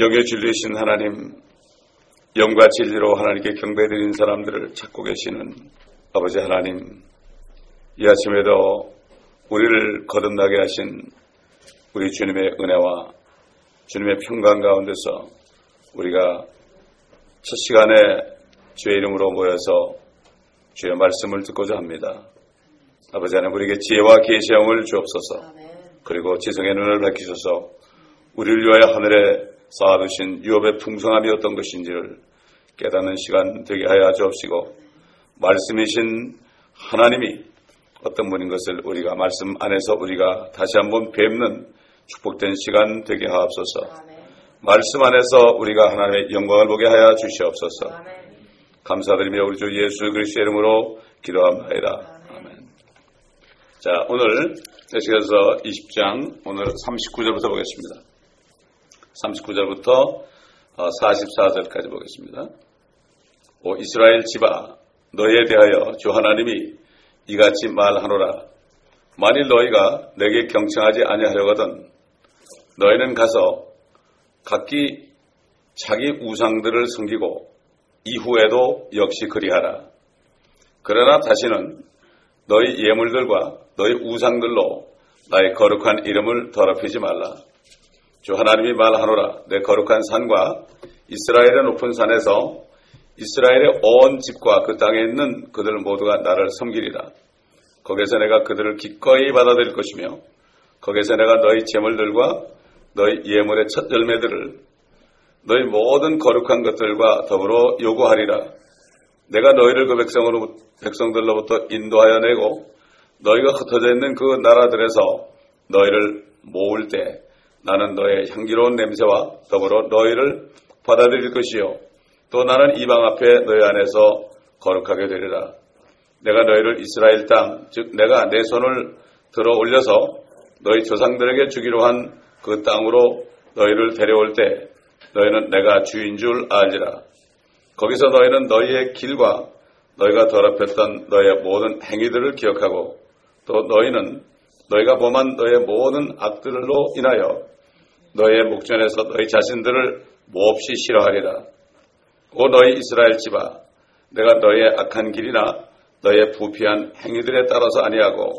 영의 진리신 하나님, 영과 진리로 하나님께 경배드린 사람들을 찾고 계시는 아버지 하나님, 이 아침에도 우리를 거듭나게 하신 우리 주님의 은혜와 주님의 평강 가운데서 우리가 첫 시간에 주의 이름으로 모여서 주의 말씀을 듣고자 합니다. 아버지 하나님 우리에게 지혜와 계시형을 주옵소서. 그리고 지성의 눈을 밝히셔서 우리를 위하여 하늘에 쌓아두신 유업의 풍성함이 어떤 것인지를 깨닫는 시간 되게 하여 주옵시고 말씀이신 하나님이 어떤 분인 것을 우리가 말씀 안에서 우리가 다시 한번 뵙는 축복된 시간 되게 하옵소서. 말씀 안에서 우리가 하나님의 영광을 보게 하여 주시옵소서. 감사드리며 우리 주 예수 그리스도의 이름으로 기도합니다. 아멘. 자, 오늘 에스겔서 20장 오늘 39절부터 보겠습니다. 39절부터 44절까지 어, 보겠습니다. 오 이스라엘 집아 너희에 대하여 주 하나님이 이같이 말하노라 만일 너희가 내게 경청하지 아니하려거든 너희는 가서 각기 자기 우상들을 섬기고 이후에도 역시 그리하라. 그러나 다시는 너희 예물들과 너희 우상들로 나의 거룩한 이름을 더럽히지 말라. 주 하나님이 말하노라 내 거룩한 산과 이스라엘의 높은 산에서 이스라엘의 온 집과 그 땅에 있는 그들 모두가 나를 섬기리라. 거기서 내가 그들을 기꺼이 받아들일 것이며 거기서 내가 너희 재물들과 너희 예물의 첫 열매들을 너희 모든 거룩한 것들과 더불어 요구하리라. 내가 너희를 그 백성으로 백성들로부터 인도하여 내고 너희가 흩어져 있는 그 나라들에서 너희를 모을 때 나는 너의 향기로운 냄새와 더불어 너희를 받아들일 것이요. 또 나는 이방 앞에 너희 안에서 거룩하게 되리라. 내가 너희를 이스라엘 땅, 즉 내가 내 손을 들어 올려서 너희 조상들에게 주기로 한 그 땅으로 너희를 데려올 때 너희는 내가 주인 줄 알리라. 거기서 너희는 너희의 길과 너희가 더럽혔던 너희의 모든 행위들을 기억하고 또 너희는 너희가 범한 너희의 모든 악들로 인하여 너희의 목전에서 너희 자신들을 몹시 싫어하리라. 오 너희 이스라엘 집아 내가 너희의 악한 길이나 너희의 부피한 행위들에 따라서 아니하고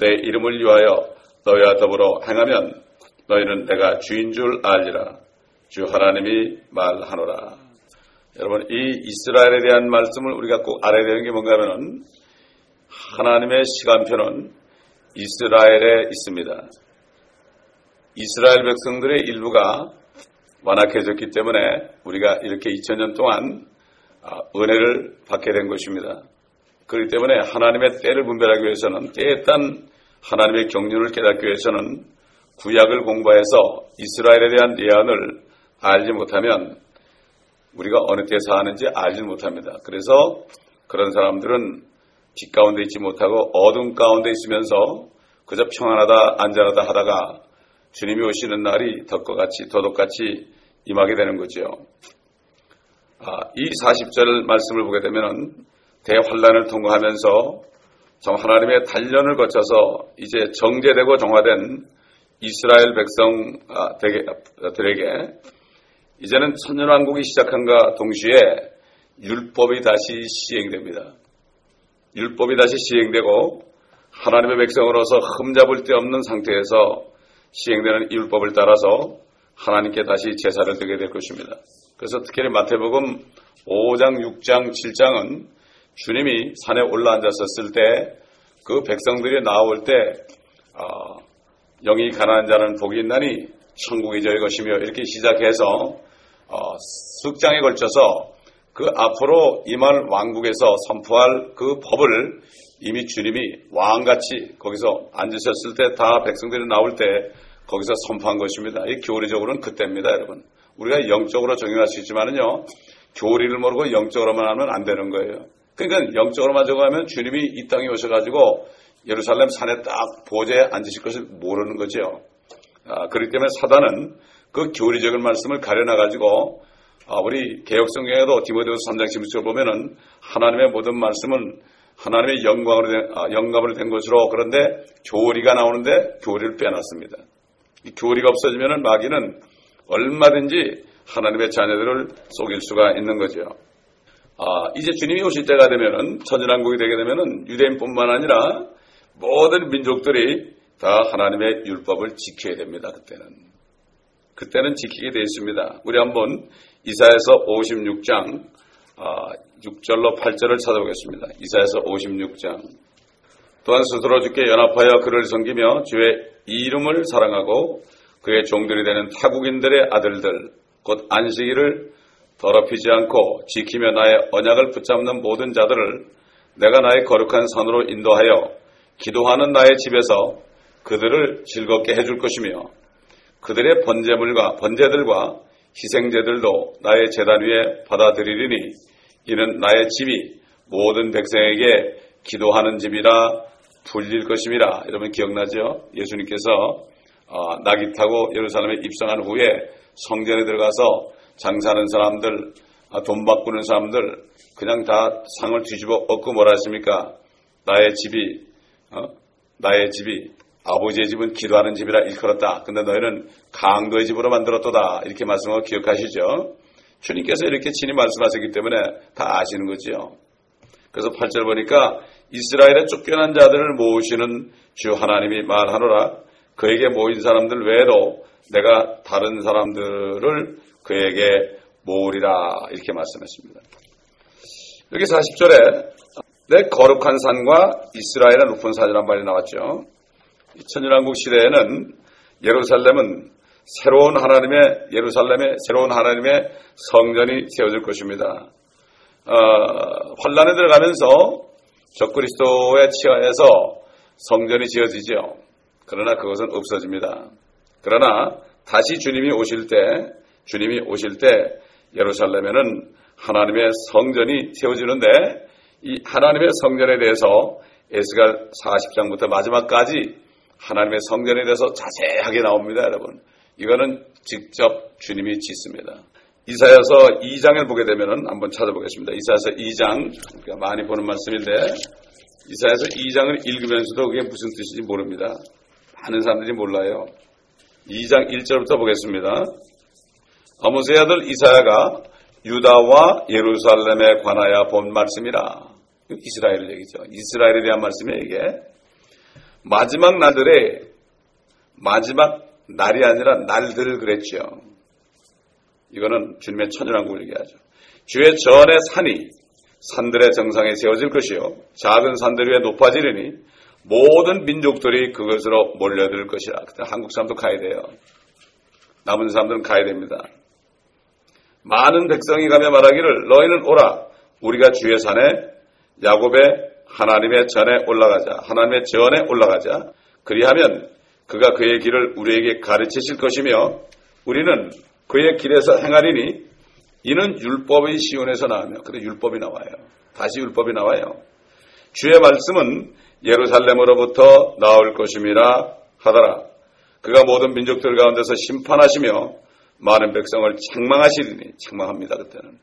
내 이름을 위하여 너희와 더불어 행하면 너희는 내가 주인 줄 알리라. 주 하나님이 말하노라. 여러분 이 이스라엘에 대한 말씀을 우리가 꼭 알아야 되는 게 뭔가 하면은 하나님의 시간표는 이스라엘에 있습니다. 이스라엘 백성들의 일부가 완악해졌기 때문에 우리가 이렇게 2000년 동안 아, 은혜를 받게 된 것입니다. 그렇기 때문에 하나님의 때를 분별하기 위해서는 때에 딴 하나님의 경륜을 깨닫기 위해서는 구약을 공부해서 이스라엘에 대한 예언을 알지 못하면 우리가 어느 때 사는지 알지 못합니다. 그래서 그런 사람들은 빛 가운데 있지 못하고 어둠 가운데 있으면서 그저 평안하다 안전하다 하다가 주님이 오시는 날이 덕과 같이 도덕같이 임하게 되는 거죠. 아, 이 40절 말씀을 보게 되면 대환란을 통과하면서 정 하나님의 단련을 거쳐서 이제 정제되고 정화된 이스라엘 백성들에게 아, 이제는 천년왕국이 시작한과 동시에 율법이 다시 시행됩니다. 율법이 다시 시행되고 하나님의 백성으로서 흠잡을 데 없는 상태에서 시행되는 율법을 따라서 하나님께 다시 제사를 드게 될 것입니다. 그래서 특히 마태복음 5장, 6장, 7장은 주님이 산에 올라앉았었을 때 그 백성들이 나올 때 어, 영이 가난한 자는 복이 있나니 천국이 저의 것이며 이렇게 시작해서 어, 숙장에 걸쳐서 그 앞으로 임할 왕국에서 선포할 그 법을 이미 주님이 왕같이 거기서 앉으셨을 때 다 백성들이 나올 때 거기서 선포한 것입니다. 이 교리적으로는 그때입니다, 여러분. 우리가 영적으로 적용할 수 있지만은요, 교리를 모르고 영적으로만 하면 안 되는 거예요. 그러니까 영적으로만 적용하면 주님이 이 땅에 오셔가지고 예루살렘 산에 딱 보좌에 앉으실 것을 모르는 거죠. 아, 그렇기 때문에 사단은 그 교리적인 말씀을 가려놔가지고 아, 우리 개혁성경에도 디모데후서 3장 16절 보면은 하나님의 모든 말씀은 하나님의 영광으로 된, 아, 영감으로 된 것으로 그런데 교리가 나오는데 교리를 빼놨습니다. 이 교리가 없어지면은 마귀는 얼마든지 하나님의 자녀들을 속일 수가 있는 거죠. 아, 이제 주님이 오실 때가 되면은 천연왕국이 되게 되면은 유대인뿐만 아니라 모든 민족들이 다 하나님의 율법을 지켜야 됩니다. 그때는 그때는 지키게 되어 있습니다. 우리 한번 이사에서 56장 아, 6절로 8절을 찾아보겠습니다. 이사에서 56장 또한 스스로 주께 연합하여 그를 섬기며 주의 이름을 사랑하고 그의 종들이 되는 타국인들의 아들들 곧 안식일을 더럽히지 않고 지키며 나의 언약을 붙잡는 모든 자들을 내가 나의 거룩한 산으로 인도하여 기도하는 나의 집에서 그들을 즐겁게 해줄 것이며 그들의 번제물과 번제들과 희생제들도 나의 재단 위에 받아들이리니 이는 나의 집이 모든 백성에게 기도하는 집이라 불릴 것임이라. 여러분 기억나죠? 예수님께서 어, 낙이 타고 예루살렘에 입성한 후에 성전에 들어가서 장사하는 사람들, 아, 돈 바꾸는 사람들 그냥 다 상을 뒤집어 엎고 뭐라 했습니까? 나의 집이 어? 나의 집이 아버지의 집은 기도하는 집이라 일컬었다. 근데 너희는 강도의 집으로 만들었도다. 이렇게 말씀하고 기억하시죠? 주님께서 이렇게 친히 말씀하셨기 때문에 다 아시는 거지요. 그래서 8절 보니까 이스라엘의 쫓겨난 자들을 모으시는 주 하나님이 말하노라 그에게 모인 사람들 외에도 내가 다른 사람들을 그에게 모으리라 이렇게 말씀했습니다. 여기 40절에 내 거룩한 산과 이스라엘의 높은 산이란 말이 나왔죠. 천년왕국 시대에는 예루살렘은 새로운 하나님의 예루살렘의 새로운 하나님의 성전이 세워질 것입니다. 어, 환란에 들어가면서 적그리스도의 치하에서 성전이 지어지죠. 그러나 그것은 없어집니다. 그러나 다시 주님이 오실 때 주님이 오실 때 예루살렘에는 하나님의 성전이 세워지는데 이 하나님의 성전에 대해서 에스가 40장부터 마지막까지 하나님의 성전에 대해서 자세하게 나옵니다, 여러분. 이거는 직접 주님이 짓습니다. 이사야서 2장을 보게 되면 한번 찾아보겠습니다. 이사야서 2장 많이 보는 말씀인데 이사야서 2장을 읽으면서도 그게 무슨 뜻인지 모릅니다. 많은 사람들이 몰라요. 2장 1절부터 보겠습니다. 아모스의 아들 이사야가 유다와 예루살렘에 관하여 본 말씀이라. 이스라엘 얘기죠. 이스라엘에 대한 말씀이에요, 이게. 마지막 날들에 마지막 날이 아니라 날들 그랬죠. 이거는 주님의 천연왕국을 얘기하죠. 주의 전의 산이 산들의 정상에 세워질 것이요. 작은 산들 위에 높아지리니 모든 민족들이 그것으로 몰려들 것이라. 그때 한국 사람도 가야 돼요. 남은 사람들은 가야 됩니다. 많은 백성이 가며 말하기를 너희는 오라. 우리가 주의 산에 야곱의 하나님의 전에 올라가자. 하나님의 전에 올라가자. 그리하면 그가 그의 길을 우리에게 가르치실 것이며 우리는 그의 길에서 행하리니 이는 율법의 시온에서 나오며 그래 율법이 나와요. 다시 율법이 나와요. 주의 말씀은 예루살렘으로부터 나올 것임이라 하더라. 그가 모든 민족들 가운데서 심판하시며 많은 백성을 책망하시리니 책망합니다 그때는.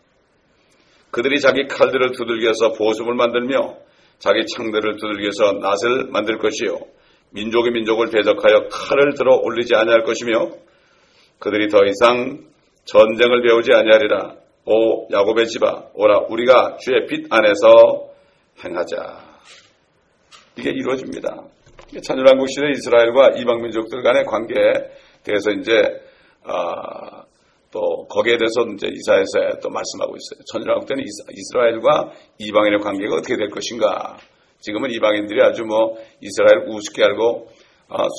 그들이 자기 칼들을 두들겨서 보습을 만들며 자기 창들을 두들겨서 낫을 만들 것이요 민족이 민족을 대적하여 칼을 들어 올리지 아니할 것이며 그들이 더 이상 전쟁을 배우지 아니하리라. 오 야곱의 집아 오라 우리가 주의 빛 안에서 행하자. 이게 이루어집니다. 천일왕국 시대 이스라엘과 이방 민족들 간의 관계에 대해서 이제 아, 또 거기에 대해서 이제 이사에서 또 말씀하고 있어요. 천일왕국 때는 이스라엘과 이방인의 관계가 어떻게 될 것인가. 지금은 이방인들이 아주 뭐 이스라엘 우습게 알고 아,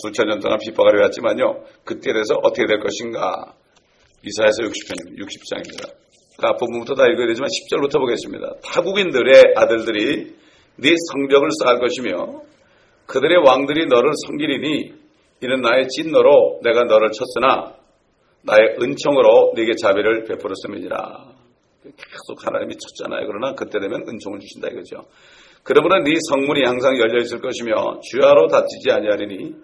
수천 년 동안 핍박을 해왔지만요. 그때에 대해서 어떻게 될 것인가. 이사에서 60편, 60장입니다. 그 앞부분부터 다 읽어야 되지만 10절부터 보겠습니다. 타국인들의 아들들이 네 성벽을 쌓을 것이며 그들의 왕들이 너를 섬기리니 이는 나의 진노로 내가 너를 쳤으나 나의 은총으로 네게 자비를 베풀었음이니라. 계속 하나님이 쳤잖아요. 그러나 그때 되면 은총을 주신다 이거죠. 그러므로 네 성문이 항상 열려 있을 것이며 주야로 다치지 아니하리니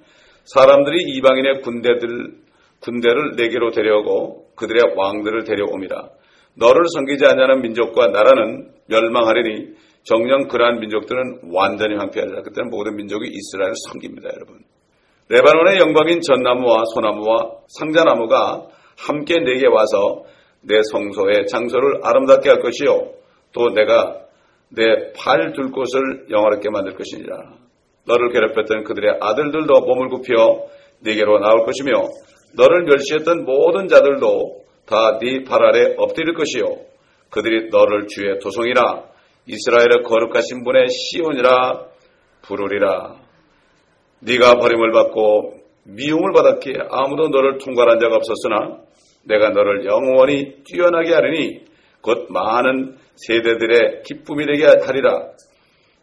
사람들이 이방인의 군대들 군대를 내게로 데려오고 그들의 왕들을 데려옵니다. 너를 섬기지 아니하는 민족과 나라는 멸망하리니 정령 그러한 민족들은 완전히 황폐하리라. 그때는 모든 민족이 이스라엘을 섬깁니다, 여러분. 레바논의 영광인 전나무와 소나무와 상자나무가 함께 내게 와서 내 성소의 장소를 아름답게 할 것이요 또 내가 내 팔 둘 곳을 영화롭게 만들 것이니라. 너를 괴롭혔던 그들의 아들들도 몸을 굽혀 네게로 나올 것이며 너를 멸시했던 모든 자들도 다 네 발 아래 엎드릴 것이요 그들이 너를 주의 도성이라 이스라엘의 거룩하신 분의 시온이라 부르리라. 네가 버림을 받고 미움을 받았기에 아무도 너를 통과한 자가 없었으나 내가 너를 영원히 뛰어나게 하리니 곧 많은 세대들의 기쁨이 되게 하리라.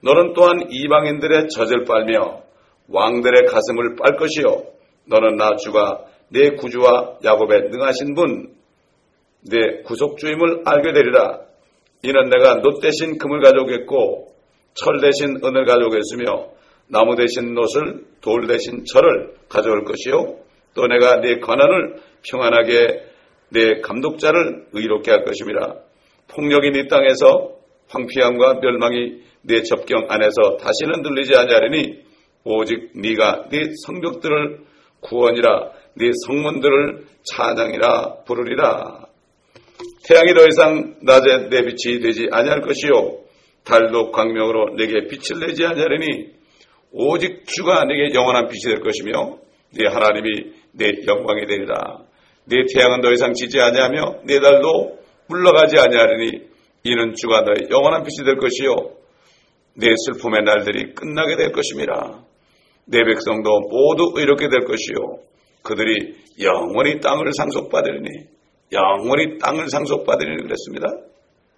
너는 또한 이방인들의 젖을 빨며 왕들의 가슴을 빨 것이요. 너는 나 주가 내 구주와 야곱의 능하신 분, 내 구속주임을 알게 되리라. 이는 내가 놋 대신 금을 가져오겠고 철 대신 은을 가져오겠으며 나무 대신 놋을 돌 대신 철을 가져올 것이요. 또 내가 네 권한을 평안하게 내 감독자를 의롭게 할 것입니다. 폭력이 네 땅에서 황폐함과 멸망이 네 접경 안에서 다시는 들리지 아니하리니 오직 네가 네 성벽들을 구원이라 네 성문들을 찬양이라 부르리라. 태양이 더 이상 낮에 내 빛이 되지 아니할 것이요 달도 광명으로 내게 빛을 내지 아니하리니 오직 주가 내게 영원한 빛이 될 것이며 네 하나님이 내 영광이 되리라. 네 태양은 더 이상 지지 아니하며 네 달도 물러가지 아니하리니 이는 주가 너의 영원한 빛이 될 것이요. 내 슬픔의 날들이 끝나게 될 것입니다. 내 백성도 모두 의롭게 될 것이요. 그들이 영원히 땅을 상속받으리니 영원히 땅을 상속받으리니 그랬습니다.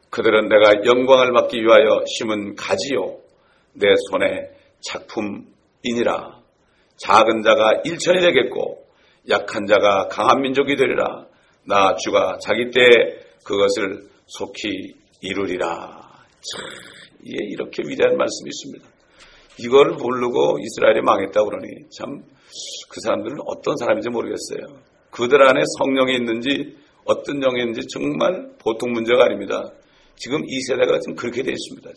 그들은 내가 영광을 받기 위하여 심은 가지요. 내 손에 작품이니라. 작은 자가 일천이 되겠고 약한 자가 강한 민족이 되리라. 나 주가 자기 때에 그것을 속히 이루리라. 참, 예, 이렇게 위대한 말씀이 있습니다. 이걸 모르고 이스라엘이 망했다 그러니 참 그 사람들은 어떤 사람인지 모르겠어요. 그들 안에 성령이 있는지 어떤 있는지 정말 보통 문제가 아닙니다. 지금 이 세대가 지금 그렇게 되어 있습니다.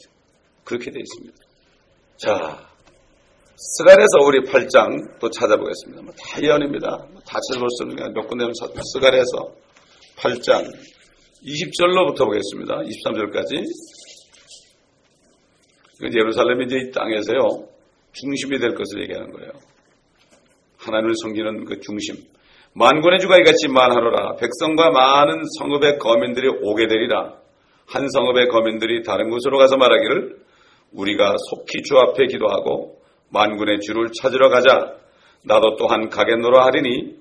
그렇게 되어 있습니다. 자, 스갈에서 우리 8장 또 찾아보겠습니다. 뭐다 예언입니다. 다 찾아볼 수 없는 게몇 군데 스갈에서 8장 20절로부터 보겠습니다. 23절까지. 예루살렘이 이제 이 땅에서요, 중심이 될 것을 얘기하는 거예요. 하나님을 섬기는 그 중심. 만군의 주가 이같이 만하노라. 백성과 많은 성읍의 거민들이 오게 되리라. 한 성읍의 거민들이 다른 곳으로 가서 말하기를 우리가 속히 주 앞에 기도하고 만군의 주를 찾으러 가자. 나도 또한 가겠노라 하리니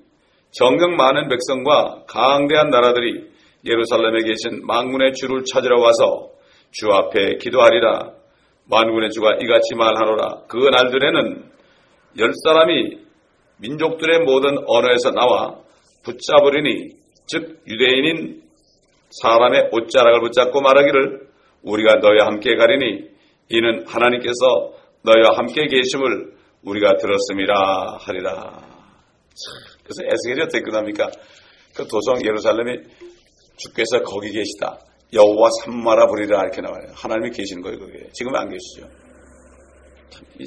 정령 많은 백성과 강대한 나라들이 예루살렘에 계신 만군의 주를 찾으러 와서 주 앞에 기도하리라. 만군의 주가 이같이 말하노라. 그 날들에는 열 사람이 민족들의 모든 언어에서 나와 붙잡으리니 즉 유대인인 사람의 옷자락을 붙잡고 말하기를 우리가 너희와 함께 가리니 이는 하나님께서 너희와 함께 계심을 우리가 들었음이라 하리라. 그래서 에스겔이 어떻게 끝납니까? 그 도성 예루살렘이 주께서 거기 계시다. 여호와 삼마라 부리라 이렇게 나와요. 하나님이 계시는 거예요, 거기에. 지금 안 계시죠.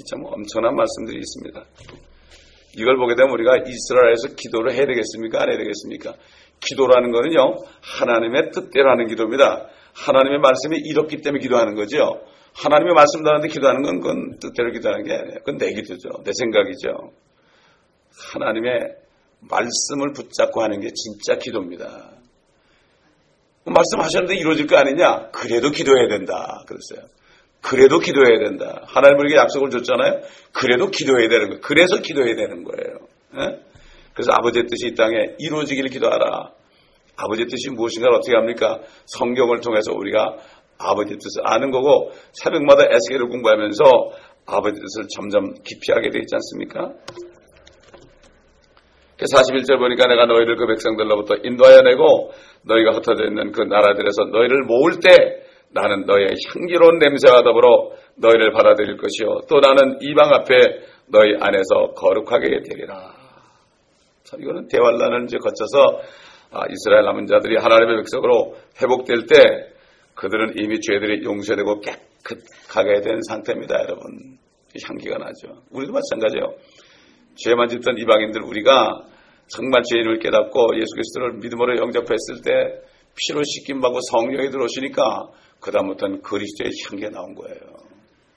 참 엄청난 말씀들이 있습니다. 이걸 보게 되면 우리가 이스라엘에서 기도를 해야 되겠습니까? 안 해야 되겠습니까? 기도라는 거는요, 하나님의 뜻대로 하는 기도입니다. 하나님의 말씀이 이렇기 때문에 기도하는 거죠. 하나님의 말씀도 하는데 기도하는 건 그건 뜻대로 기도하는 게 아니에요. 그건 내 기도죠. 내 생각이죠. 하나님의 말씀을 붙잡고 하는 게 진짜 기도입니다. 말씀하셨는데 이루어질 거 아니냐? 그래도 기도해야 된다. 그랬어요. 그래도 기도해야 된다. 하나님 우리에게 약속을 줬잖아요. 그래도 기도해야 되는 거예요. 그래서 기도해야 되는 거예요. 네? 그래서 아버지의 뜻이 이 땅에 이루어지기를 기도하라. 아버지의 뜻이 무엇인가를 어떻게 합니까? 성경을 통해서 우리가 아버지의 뜻을 아는 거고 새벽마다 에스겔을 공부하면서 아버지 뜻을 점점 깊이 하게 되어 있지 않습니까? 41절 보니까 내가 너희를 그 백성들로부터 인도하여 내고 너희가 흩어져 있는 그 나라들에서 너희를 모을 때 나는 너희의 향기로운 냄새와 더불어 너희를 받아들일 것이요 또 나는 이방 앞에 너희 안에서 거룩하게 되리라. 참 이거는 대환란을 이제 거쳐서 아, 이스라엘 남은 자들이 하나님의 백성으로 회복될 때 그들은 이미 죄들이 용서되고 깨끗하게 된 상태입니다, 여러분. 향기가 나죠. 우리도 마찬가지예요. 죄만 짓던 이방인들 우리가 정말 죄인을 깨닫고 예수 그리스도를 믿음으로 영접했을 때 피로 씻김 받고 성령이 들어오시니까 그다음부터는 그리스도의 향기가 나온 거예요.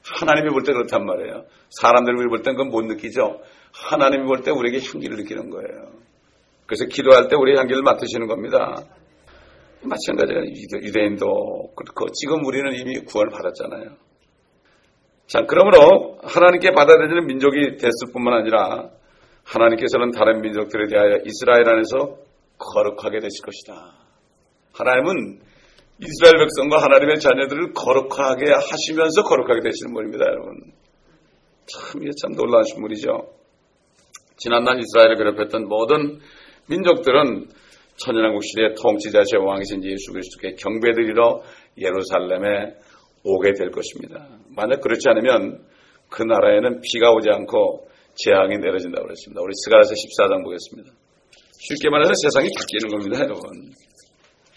하나님이 볼 때 그렇단 말이에요. 사람들이 볼 땐 그건 못 느끼죠. 하나님이 볼 때 우리에게 향기를 느끼는 거예요. 그래서 기도할 때 우리 향기를 맡으시는 겁니다. 마찬가지로 유대인도 그렇고 지금 우리는 이미 구원을 받았잖아요. 자, 그러므로 하나님께 받아들이는 민족이 됐을 뿐만 아니라 하나님께서는 다른 민족들에 대하여 이스라엘 안에서 거룩하게 되실 것이다. 하나님은 이스라엘 백성과 하나님의 자녀들을 거룩하게 하시면서 거룩하게 되시는 분입니다, 여러분. 참, 이게 참 놀라우신 분이죠. 지난날 이스라엘을 괴롭혔던 모든 민족들은 천연왕국 시대의 통치자시의 왕이신 예수 그리스도께 경배드리러 예루살렘에 오게 될 것입니다. 만약 그렇지 않으면 그 나라에는 비가 오지 않고 재앙이 내려진다고 그랬습니다. 우리 스가라서 14장 보겠습니다. 쉽게 말해서 세상이 바뀌는 겁니다, 여러분.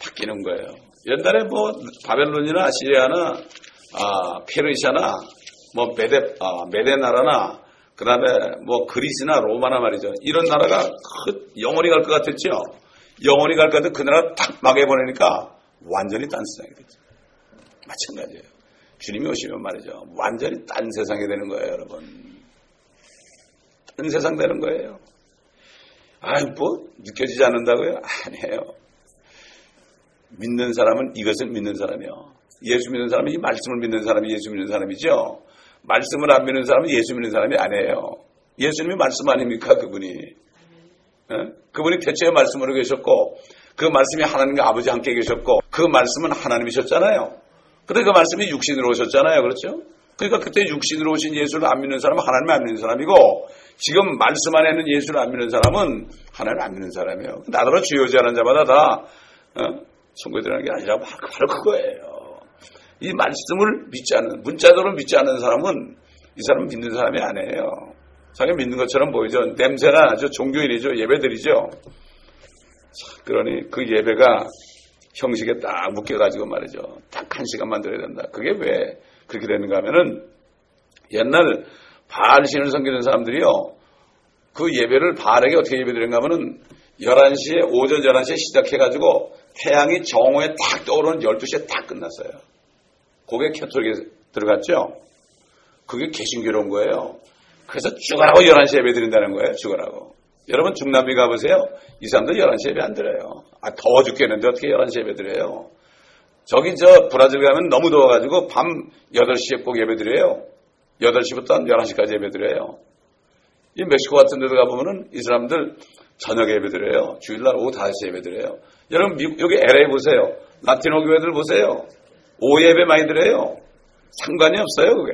바뀌는 거예요. 옛날에 뭐 바벨론이나 아시리아나 아, 페르시아나 뭐 메데 아, 메데 나라나 그다음에 뭐 그리스나 로마나 말이죠. 이런 나라가 영원히 갈 것 같았죠. 영원히 갈 것 같은 그 나라 딱 막해보내니까 완전히 딴 세상이 됐죠. 마찬가지예요. 주님이 오시면 말이죠. 완전히 딴 세상이 되는 거예요, 여러분. 딴 세상 되는 거예요. 아이, 뭐, 느껴지지 않는다고요? 아니에요. 믿는 사람은 이것을 믿는 사람이요. 예수 믿는 사람이 이 말씀을 믿는 사람이 예수 믿는 사람이죠. 말씀을 안 믿는 사람은 예수 믿는 사람이 아니에요. 예수님이 말씀 아닙니까, 그분이? 네? 그분이 대체의 말씀으로 계셨고, 그 말씀이 하나님과 아버지 함께 계셨고, 그 말씀은 하나님이셨잖아요. 근데 그 말씀이 육신으로 오셨잖아요. 그렇죠? 그러니까 그때 육신으로 오신 예수를 안 믿는 사람은 하나님을 안 믿는 사람이고, 지금 말씀 안에 있는 예수를 안 믿는 사람은 하나님을 안 믿는 사람이에요. 나더러 주여지하는 자마다 다, 어? 들어가는 게 아니라 바로 그거예요. 이 말씀을 믿지 않는, 문자대로 믿지 않는 사람은 이 사람 믿는 사람이 아니에요. 자기 믿는 것처럼 보이죠. 냄새가 나죠. 종교인이죠. 예배드리죠. 그러니 그 예배가 형식에 딱 묶여가지고 말이죠. 딱 한 시간 만 들어야 된다. 그게 왜 그렇게 되는가 하면은 옛날 바알신을 섬기는 사람들이요. 그 예배를 바알에게 어떻게 예배드렸는가 하면은 11시에, 오전 11시에 시작해가지고 태양이 정오에 딱 떠오르는 12시에 딱 끝났어요. 그게 캐톨릭에 들어갔죠? 그게 개신교로운 거예요. 그래서 죽어라고 11시에 예배 드린다는 거예요. 죽어라고. 여러분 중남미 가보세요. 이 사람들 11시에 예배 안 드려요. 아, 더워 죽겠는데 어떻게 11시에 예배 드려요? 저기 저 브라질 가면 너무 더워가지고 밤 8시에 꼭 예배 드려요. 8시부터 한 11시까지 예배 드려요. 이 멕시코 같은 데도 가보면은 이 사람들 저녁에 예배 드려요. 주일날 오후 5시에 예배 드려요. 여러분 미국, 여기 LA 보세요. 라티노 교회들 보세요. 오후 예배 많이 드려요. 상관이 없어요, 그게.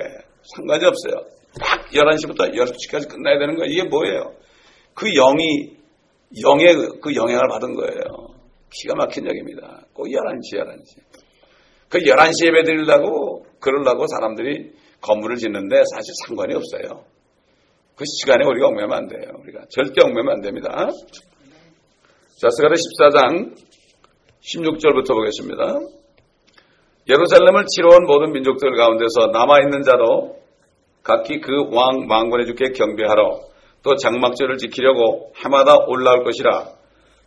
상관이 없어요. 딱 11시부터 12시까지 끝나야 되는 거예요. 이게 뭐예요? 그 영이, 영의 그 영향을 받은 거예요. 기가 막힌 얘기입니다. 꼭 11시, 11시. 그 11시 예배 드리려고, 그러려고 사람들이 건물을 짓는데 사실 상관이 없어요. 그 시간에 우리가 얽매면 안 돼요. 우리가 절대 얽매면 안 됩니다. 자, 스가랴 14장 16절부터 보겠습니다. 예루살렘을 치러온 모든 민족들 가운데서 남아있는 자도 각기 그 왕 망군의 주께 경배하러 또 장막절을 지키려고 해마다 올라올 것이라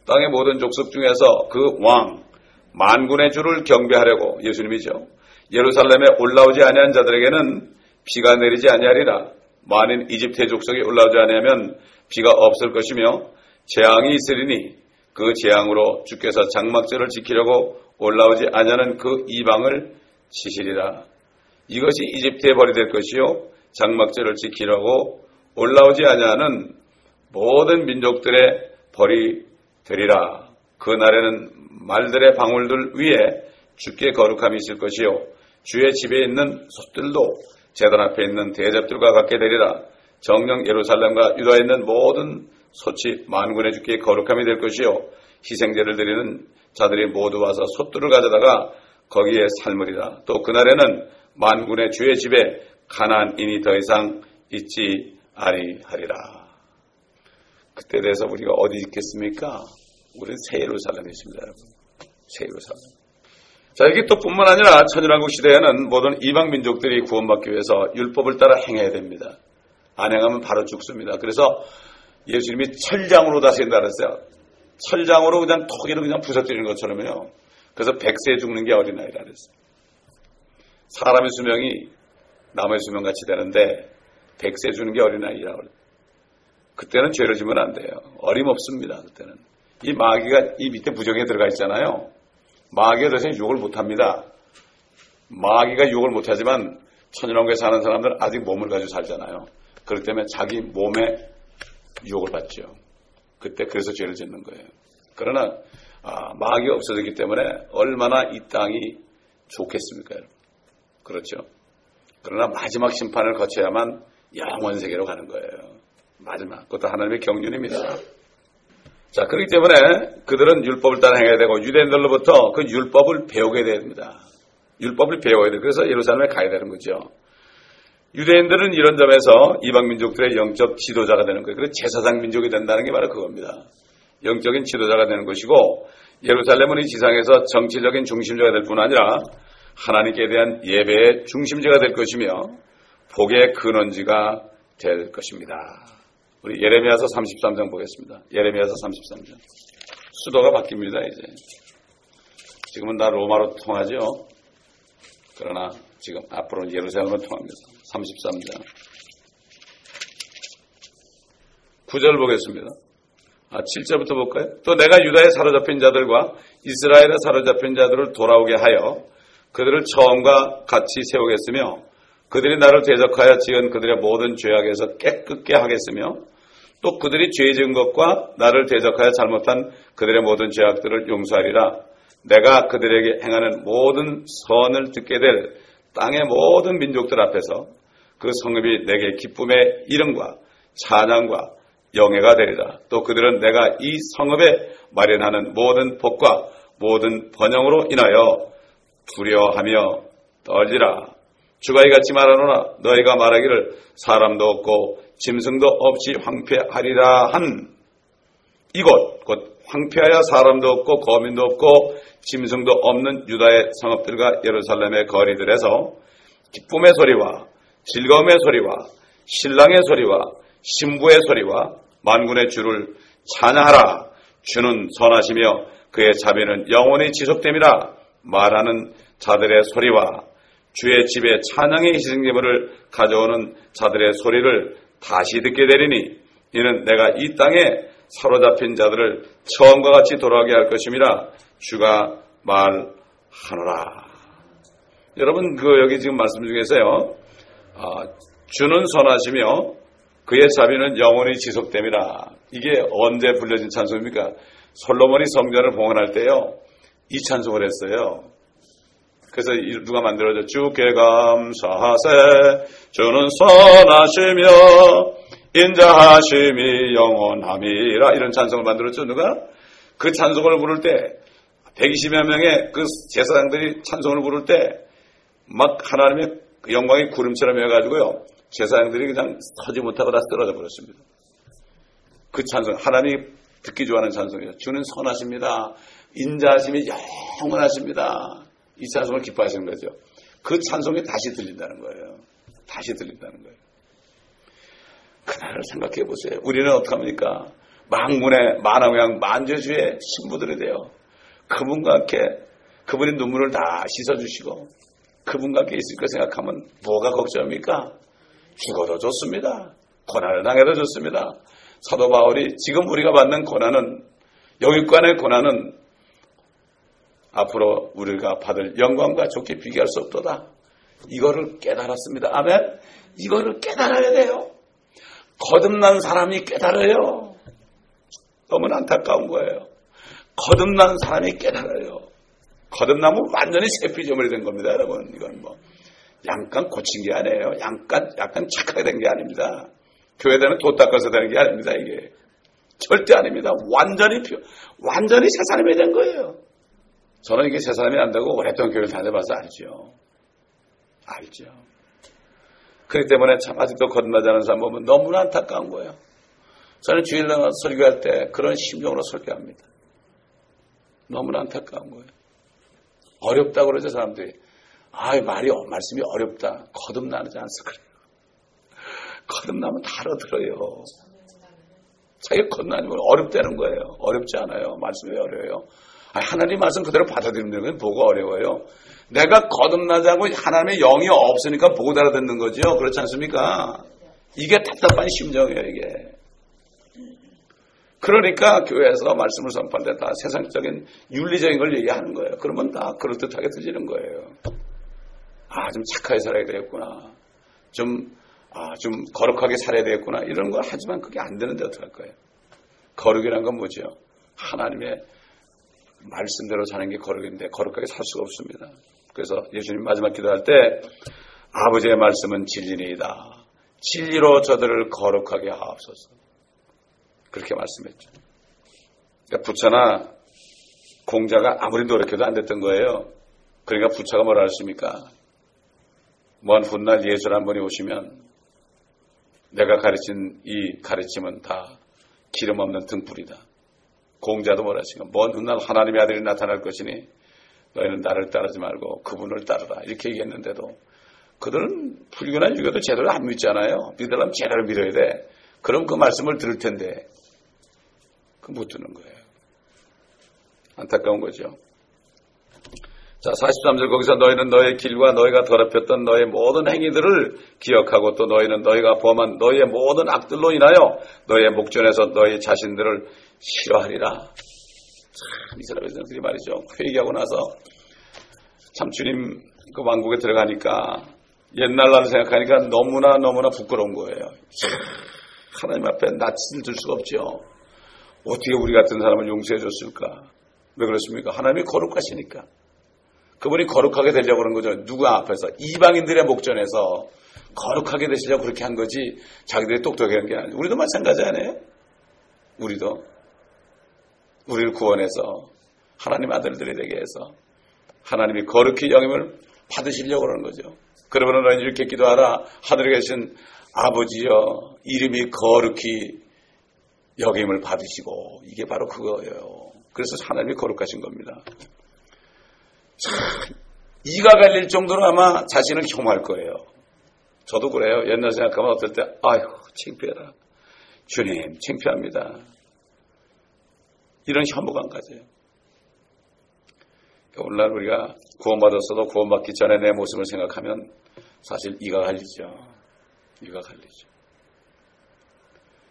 땅의 모든 족속 중에서 그 왕 만군의 주를 경배하려고 예수님이죠. 예루살렘에 올라오지 아니한 자들에게는 비가 내리지 아니하리라. 만인 이집트의 족속이 올라오지 아니하면 비가 없을 것이며 재앙이 있으리니 그 재앙으로 주께서 장막절을 지키려고 올라오지 아니하는 그 이방을 치시리라. 이것이 이집트의 벌이 될 것이요 장막절을 지키려고 올라오지 아니하는 모든 민족들의 벌이 되리라. 그 날에는 말들의 방울들 위에 주께 거룩함이 있을 것이요 주의 집에 있는 솥들도 재단 앞에 있는 대접들과 같게 되리라. 정령 예루살렘과 유다에 있는 모든 소치 만군의 주께 거룩함이 될 것이요 희생제를 드리는 자들이 모두 와서 솥들을 가져다가 거기에 삶으리라. 또 그날에는 만군의 주의 집에 가난인이 더 이상 있지 아니하리라. 그때 대해서 우리가 어디 있겠습니까? 우리는 새 예루살렘에 있습니다, 여러분. 새 예루살렘. 자, 이게 또 뿐만 아니라 천일왕국 시대에는 모든 이방 민족들이 구원받기 위해서 율법을 따라 행해야 됩니다. 안 행하면 바로 죽습니다. 그래서 예수님이 철장으로 다신다 그랬어요. 철장으로 그냥 토기를 그냥 부서뜨리는 것처럼요. 그래서 백세 죽는 게 어린아이라 그랬어요. 사람의 수명이 남의 수명같이 되는데 백세 주는 게 어린아이라고 그래요. 그때는 죄를 지면 안 돼요. 어림없습니다. 그때는. 이 마귀가 이 밑에 부정에 들어가 있잖아요. 마귀에 대해서 욕을 못합니다. 마귀가 욕을 못하지만 천연왕국에 사는 사람들은 아직 몸을 가지고 살잖아요. 그렇기 때문에 자기 몸에 유혹을 받죠. 그때 그래서 죄를 짓는 거예요. 그러나 아, 마귀가 없어졌기 때문에 얼마나 이 땅이 좋겠습니까? 그렇죠. 그러나 마지막 심판을 거쳐야만 영원 세계로 가는 거예요. 마지막. 그것도 하나님의 경륜입니다. 자, 그렇기 때문에 그들은 율법을 따라 행해야 되고 유대인들로부터 그 율법을 배우게 됩니다. 율법을 배워야 돼요. 그래서 예루살렘에 가야 되는 거죠. 유대인들은 이런 점에서 이방 민족들의 영적 지도자가 되는 거예요. 그래서 제사장 민족이 된다는 게 바로 그겁니다. 영적인 지도자가 되는 것이고 예루살렘은 이 지상에서 정치적인 중심자가 될 뿐 아니라 하나님께 대한 예배의 중심지가 될 것이며 복의 근원지가 될 것입니다. 우리 예레미야서 33장 보겠습니다. 예레미야서 33장. 수도가 바뀝니다, 이제. 지금은 다 로마로 통하죠. 그러나 지금 앞으로는 예루살렘으로 통합니다. 33장. 9절 보겠습니다. 아, 7절부터 볼까요? 또 내가 유다에 사로잡힌 자들과 이스라엘에 사로잡힌 자들을 돌아오게 하여 그들을 처음과 같이 세우겠으며 그들이 나를 대적하여 지은 그들의 모든 죄악에서 깨끗게 하겠으며 또 그들이 죄 지은 것과 나를 대적하여 잘못한 그들의 모든 죄악들을 용서하리라. 내가 그들에게 행하는 모든 선을 듣게 될 땅의 모든 민족들 앞에서 그 성읍이 내게 기쁨의 이름과 찬양과 영예가 되리라. 또 그들은 내가 이 성읍에 마련하는 모든 복과 모든 번영으로 인하여 두려워하며 떨리라. 주가 이같이 말하노라 너희가 말하기를 사람도 없고 짐승도 없이 황폐하리라 한 이곳 곧 황폐하여 사람도 없고 거민도 없고 짐승도 없는 유다의 성읍들과 예루살렘의 거리들에서 기쁨의 소리와 즐거움의 소리와 신랑의 소리와 신부의 소리와 만군의 주를 찬양하라. 주는 선하시며 그의 자비는 영원히 지속됨이라 말하는 자들의 소리와 주의 집에 찬양의 희생제물을 가져오는 자들의 소리를 다시 듣게 되리니 이는 내가 이 땅에 사로잡힌 자들을 처음과 같이 돌아가게 할 것임이라 주가 말하노라. 여러분 그 여기 지금 말씀 중에서요. 아, 주는 선하시며 그의 자비는 영원히 지속됨이라. 이게 언제 불려진 찬송입니까? 솔로몬이 성전을 봉헌할 때요. 이 찬송을 했어요. 그래서 누가 만들어져 주께 감사하세 주는 선하시며 인자하심이 영원함이라 이런 찬송을 만들었죠 누가? 그 찬송을 부를 때 120여 명의 그 제사장들이 찬송을 부를 때 막 하나님의 그 영광이 구름처럼 해가지고요 제사장들이 그냥 서지 못하고 다 쓰러져 버렸습니다. 그 찬송 하나님이 듣기 좋아하는 찬송이에요. 주는 선하십니다. 인자하심이 영원하십니다. 이 찬송을 기뻐하시는 거죠. 그 찬송이 다시 들린다는 거예요. 다시 들린다는 거예요. 그날을 생각해 보세요. 우리는 어떡합니까? 망군의 만왕양 만재주의 신부들이 되어 그분과 함께 그분의 눈물을 다 씻어주시고 그분과 함께 있을 거 생각하면 뭐가 걱정입니까? 죽어도 좋습니다. 고난을 당해도 좋습니다. 사도 바울이 지금 우리가 받는 고난은 영육간의 고난은 앞으로 우리가 받을 영광과 좋게 비교할 수 없도다. 이거를 깨달았습니다. 아멘. 이거를 깨달아야 돼요. 거듭난 사람이 깨달아요. 너무나 안타까운 거예요. 거듭난 사람이 깨달아요. 거듭나면 완전히 새 피조물이 된 겁니다, 여러분. 이건 뭐 약간 고친 게 아니에요. 약간 약간 착하게 된 게 아닙니다. 교회 되는 돈 닦아서 되는 게 아닙니다, 이게. 절대 아닙니다. 완전히 완전히 새 사람이 된 거예요. 저는 이게 새 사람이 안 되고 오랫동안 교회를 다녀봐서 알죠. 알죠. 그렇기 때문에 참 아직도 거듭나지 않은 사람 보면 너무나 안타까운 거예요. 저는 주일 날 설교할 때 그런 심정으로 설교합니다. 너무나 안타까운 거예요. 어렵다고 그러죠, 사람들이. 아, 말이, 말씀이 어렵다. 거듭나지 않아서 그래요. 거듭나면 다 알아들어요. 자기가 건너니면 어렵다는 거예요. 어렵지 않아요. 말씀이 어려워요. 하나님 말씀 그대로 받아들이는 건 보고 어려워요. 내가 거듭나자고 하나님의 영이 없으니까 보고 알아듣는 거죠. 그렇지 않습니까? 이게 답답한 심정이에요, 이게. 그러니까 교회에서 말씀을 선포할 때 다 세상적인 윤리적인 걸 얘기하는 거예요. 그러면 다 그럴듯하게 들리는 거예요. 아, 좀 착하게 살아야 되겠구나. 좀, 아, 좀 거룩하게 살아야 되겠구나. 이런 걸 하지만 그게 안 되는데 어떡할 거예요? 거룩이란 건 뭐죠? 하나님의 말씀대로 사는 게 거룩인데 거룩하게 살 수가 없습니다. 그래서 예수님 마지막 기도할 때 아버지의 말씀은 진리니이다. 진리로 저들을 거룩하게 하옵소서. 그렇게 말씀했죠. 그러니까 부처나 공자가 아무리 노력해도 안 됐던 거예요. 그러니까 부처가 뭐라 했습니까? 먼 훗날 예술 한 번이 오시면 내가 가르친 이 가르침은 다 기름 없는 등불이다. 공자도 뭐라 했습니까? 먼 훗날 하나님의 아들이 나타날 것이니 너희는 나를 따르지 말고 그분을 따르라. 이렇게 얘기했는데도 그들은 불교나 유교도 제대로 안 믿잖아요. 믿으려면 제대로 믿어야 돼. 그럼 그 말씀을 들을 텐데 못 듣는 거예요. 안타까운 거죠. 자, 43절 거기서 너희는 너의 길과 너희가 더럽혔던 너의 모든 행위들을 기억하고 또 너희는 너희가 범한 너희의 모든 악들로 인하여 너희의 목전에서 너희 자신들을 싫어하리라. 참, 이스라엘 백성들이 말이죠. 회개하고 나서 참 주님 그 왕국에 들어가니까 옛날 나를 생각하니까 너무나 너무나 부끄러운 거예요. 하나님 앞에 낯을 들 수가 없죠. 어떻게 우리 같은 사람을 용서해 줬을까? 왜 그렇습니까? 하나님이 거룩하시니까. 그분이 거룩하게 되려고 그런 거죠. 누구 앞에서? 이방인들의 목전에서 거룩하게 되시려고 그렇게 한 거지 자기들이 똑똑한 게 아니에요. 우리도 마찬가지 아니에요? 우리도. 우리를 구원해서 하나님 아들들이 되게 해서 하나님이 거룩히 영임을 받으시려고 그러는 거죠. 그러면 너희는 이렇게 기도하라. 하늘에 계신 아버지여 이름이 거룩히 여김을 받으시고 이게 바로 그거예요. 그래서 하나님이 거룩하신 겁니다. 참, 이가 갈릴 정도로 아마 자신을 혐오할 거예요. 저도 그래요. 옛날 생각하면 어떨 때, 아휴, 창피해라. 주님, 창피합니다. 이런 혐오감 가져요. 오늘날 우리가 구원받았어도 구원받기 전에 내 모습을 생각하면 사실 이가 갈리죠. 이가 갈리죠.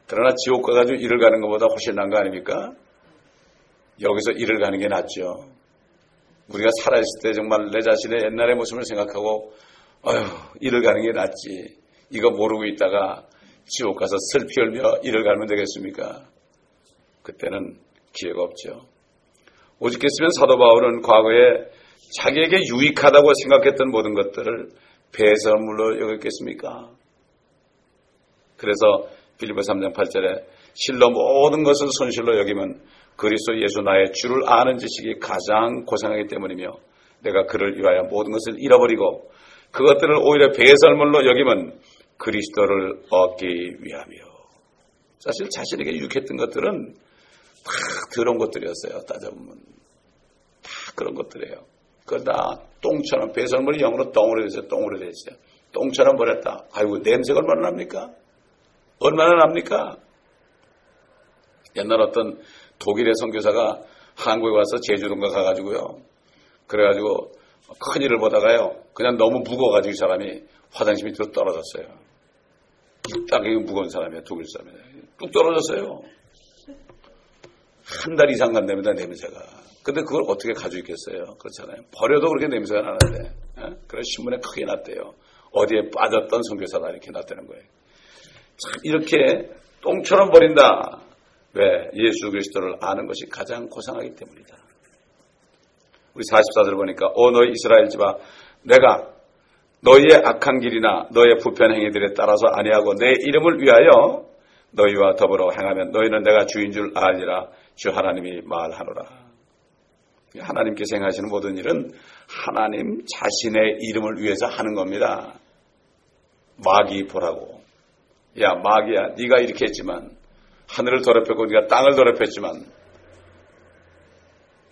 그러나 지옥 가가지고 일을 가는 것보다 훨씬 나은 거 아닙니까? 여기서 일을 가는 게 낫죠. 우리가 살아있을 때 정말 내 자신의 옛날의 모습을 생각하고 어휴 일을 가는 게 낫지. 이거 모르고 있다가 지옥 가서 슬피 울며 일을 가면 되겠습니까? 그때는 기회가 없죠. 오직했으면 사도 바울은 과거에 자기에게 유익하다고 생각했던 모든 것들을 배설물로 여겼겠습니까? 그래서 빌리보 3장 8절에 실로 모든 것을 손실로 여기면 그리스도 예수 나의 주를 아는 지식이 가장 고상하기 때문이며 내가 그를 위하여 모든 것을 잃어버리고 그것들을 오히려 배설물로 여기면 그리스도를 얻기 위하며 사실 자신에게 유익했던 것들은 다 더러운 것들이었어요. 따져보면 다 그런 것들이에요. 그걸 다 똥처럼 배설물이 영어로 똥으로 되어요 똥으로 되어요 똥처럼 버렸다. 아이고 냄새가 얼마나 납니까? 얼마나 납니까? 옛날 어떤 독일의 선교사가 한국에 와서 제주도인가 가가지고요. 그래가지고 큰 일을 보다가요. 그냥 너무 무거워가지고 이 사람이 화장실 밑으로 떨어졌어요. 딱 무거운 사람이야. 독일 사람이야. 뚝 떨어졌어요. 한 달 이상 간답니다. 냄새가. 근데 그걸 어떻게 가지고 있겠어요? 그렇잖아요. 버려도 그렇게 냄새가 나는데. 예? 그래서 신문에 크게 났대요. 어디에 빠졌던 선교사다 이렇게 났다는 거예요. 이렇게 똥처럼 버린다. 왜? 예수 그리스도를 아는 것이 가장 고상하기 때문이다. 우리 44절 보니까 오 너희 이스라엘 집아 내가 너희의 악한 길이나 너희의 부편 행위들에 따라서 아니하고 내 이름을 위하여 너희와 더불어 행하면 너희는 내가 주인 줄 알리라 주 하나님이 말하노라. 하나님께서 행하시는 모든 일은 하나님 자신의 이름을 위해서 하는 겁니다. 마귀 보라고. 야 마귀야 네가 이렇게 했지만 하늘을 더럽혔고 네가 땅을 더럽혔지만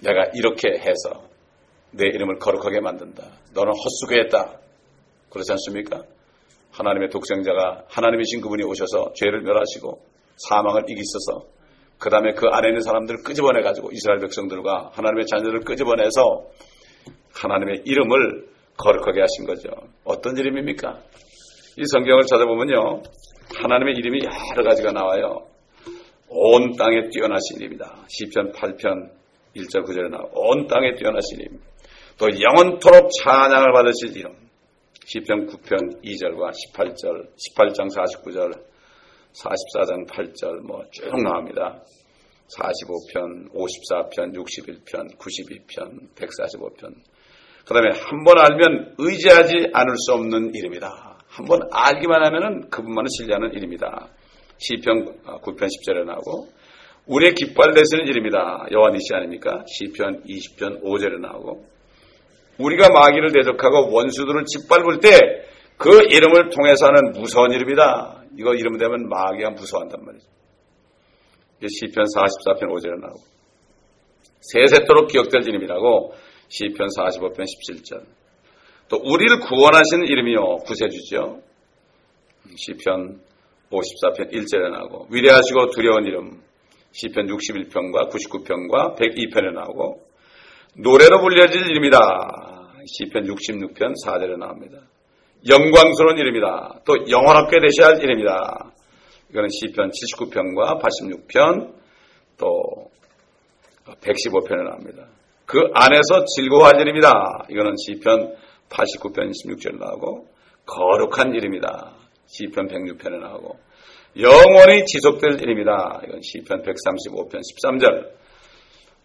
내가 이렇게 해서 내 이름을 거룩하게 만든다. 너는 헛수고했다. 그렇지 않습니까? 하나님의 독생자가 하나님이신 그분이 오셔서 죄를 멸하시고 사망을 이기셔서 그 다음에 그 안에 있는 사람들을 끄집어내 가지고 이스라엘 백성들과 하나님의 자녀들을 끄집어내서 하나님의 이름을 거룩하게 하신 거죠. 어떤 이름입니까? 이 성경을 찾아보면요. 하나님의 이름이 여러 가지가 나와요. 온 땅에 뛰어나신 이름이다. 시편 8편 1절 9절에 나와 온 땅에 뛰어나신 이름. 또 영원토록 찬양을 받으실 이름. 시편 9편 2절과 18절, 18장 49절, 44장 8절 뭐 쭉 나옵니다. 45편, 54편, 61편, 92편, 145편. 그 다음에 한 번 알면 의지하지 않을 수 없는 이름이다. 한 번 알기만 하면은 그분만을 신뢰하는 이름이다. 시편 9편 아, 10절에 나오고 우리의 깃발 내시는 이름이다. 여호와니시 아닙니까? 시편 20편 5절에 나오고 우리가 마귀를 대적하고 원수들을 짓밟을 때 그 이름을 통해서 하는 무서운 이름이다. 이거 이름 되면 마귀가 무서워한단 말이죠. 시편 44편 5절에 나오고 세세토록 기억될 이름이라고 시편 45편 17절 또 우리를 구원하시는 이름이요 구세주죠. 시편 54편 1절에 나오고 위대하시고 두려운 이름 시편 61편과 99편과 102편에 나오고 노래로 불려질 이름이다. 시편 66편 4절에 나옵니다. 영광스러운 이름이다. 또 영원하게 되셔야 할 이름이다. 이거는 시편 79편과 86편 또 115편에 나옵니다. 그 안에서 즐거워할 이름이다. 이거는 시편 89편 16절에 나오고 거룩한 이름이다. 시편 106편에 나오고 영원히 지속될 이름이다. 이건 시편 135편 13절.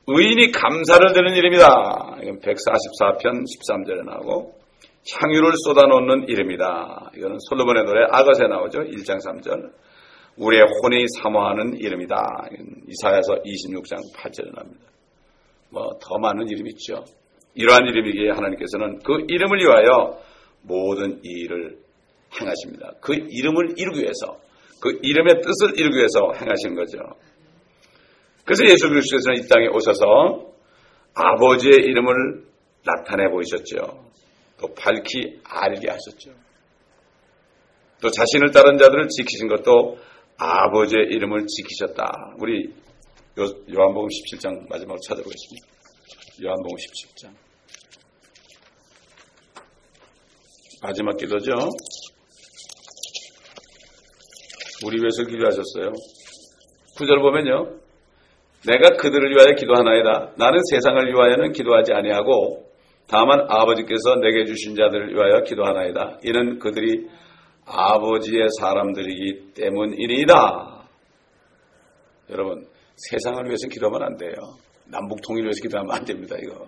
의인이 감사를 드는 이름이다. 이건 144편 13절에 나오고 향유를 쏟아놓는 이름이다. 이거는 솔로몬의 노래 아가에 나오죠. 1장 3절. 우리의 혼이 사모하는 이름이다. 이사야서 26장 8절에 나옵니다. 뭐 더 많은 이름 있죠. 이러한 이름이기에 하나님께서는 그 이름을 위하여 모든 일을 행하십니다. 그 이름을 이루기 위해서 그 이름의 뜻을 이루기 위해서 행하신 거죠. 그래서 예수 그리스도께서는 이 땅에 오셔서 아버지의 이름을 나타내 보이셨죠. 또 밝히 알게 하셨죠. 또 자신을 따른 자들을 지키신 것도 아버지의 이름을 지키셨다. 우리 요한복음 17장 마지막으로 찾아보겠습니다. 요한복음 17장. 마지막 기도죠. 우리 위해서 기도하셨어요. 구절 보면요. 내가 그들을 위하여 기도하나이다. 나는 세상을 위하여는 기도하지 아니하고 다만 아버지께서 내게 주신 자들을 위하여 기도하나이다. 이는 그들이 아버지의 사람들이기 때문이니이다. 여러분, 세상을 위해서 기도하면 안 돼요. 남북 통일을 위해서 기도하면 안 됩니다, 이거.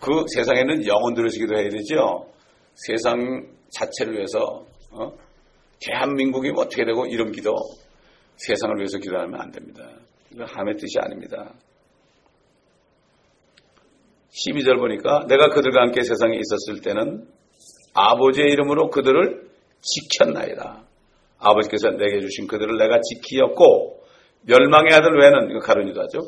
그 세상에는 영혼들을 위해서 기도해야 되죠. 세상 자체를 위해서, 어? 대한민국이 뭐 어떻게 되고 이런 기도, 세상을 위해서 기도하면 안 됩니다. 이건 함의 뜻이 아닙니다. 12절 보니까 내가 그들과 함께 세상에 있었을 때는 아버지의 이름으로 그들을 지켰나이다. 아버지께서 내게 주신 그들을 내가 지키었고 멸망의 아들 외에는 이거 가론이도 하죠.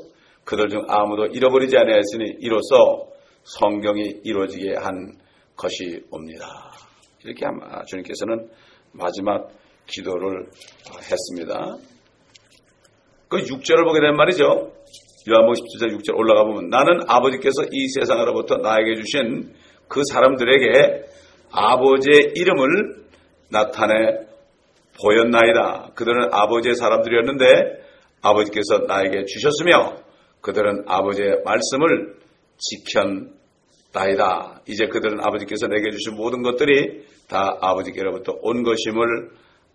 그들 중 아무도 잃어버리지 아니하였으니 이로써 성경이 이루어지게 한 것이 옵니다. 이렇게 아마 주님께서는 마지막 기도를 했습니다. 그 6절을 보게 된 말이죠. 요한복음 17장 6절 올라가 보면 나는 아버지께서 이 세상으로부터 나에게 주신 그 사람들에게 아버지의 이름을 나타내 보였나이다. 그들은 아버지의 사람들이었는데 아버지께서 나에게 주셨으며 그들은 아버지의 말씀을 지켰나이다. 이제 그들은 아버지께서 내게 주신 모든 것들이 다 아버지께로부터 온 것임을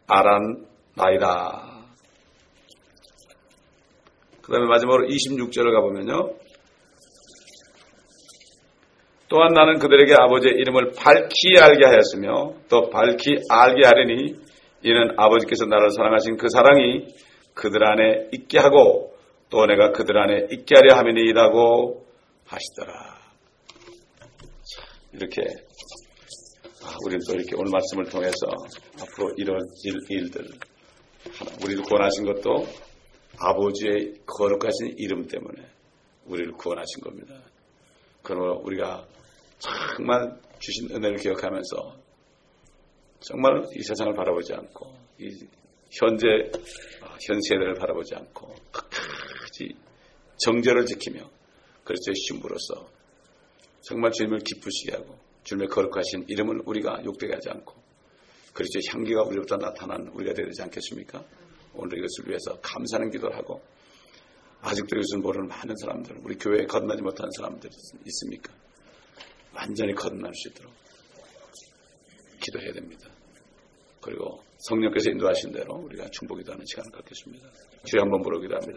알았나이다. 그 다음에 마지막으로 26절을 가보면요. 또한 나는 그들에게 아버지의 이름을 밝히 알게 하였으며 또 밝히 알게 하려니 이는 아버지께서 나를 사랑하신 그 사랑이 그들 안에 있게 하고 또 내가 그들 안에 있게 하려 함이니이라고 하시더라. 이렇게 아, 우리는 또 이렇게 오늘 말씀을 통해서 앞으로 이루어질 일들 우리를 구원하신 것도 아버지의 거룩하신 이름 때문에 우리를 구원하신 겁니다. 그러므로 우리가 정말 주신 은혜를 기억하면서 정말 이 세상을 바라보지 않고 이 현재 어, 현 세대를 바라보지 않고 끝까지 정절을 지키며 그리스도의 신부로서 정말 주님을 기쁘시게 하고 주님의 거룩하신 이름을 우리가 욕되게 하지 않고 그리스도의 향기가 우리로부터 나타난 우리가 되지 않겠습니까? 오늘 이것을 위해서 감사하는 기도를 하고 아직도 이것을 모르는 많은 사람들, 우리 교회에 거듭나지 못한 사람들 있습니까? 완전히 거듭날 수 있도록 기도해야 됩니다. 그리고 성령께서 인도하신 대로 우리가 중보기도 하는 시간을 갖겠습니다. 주여 한번 부르기도 합니다.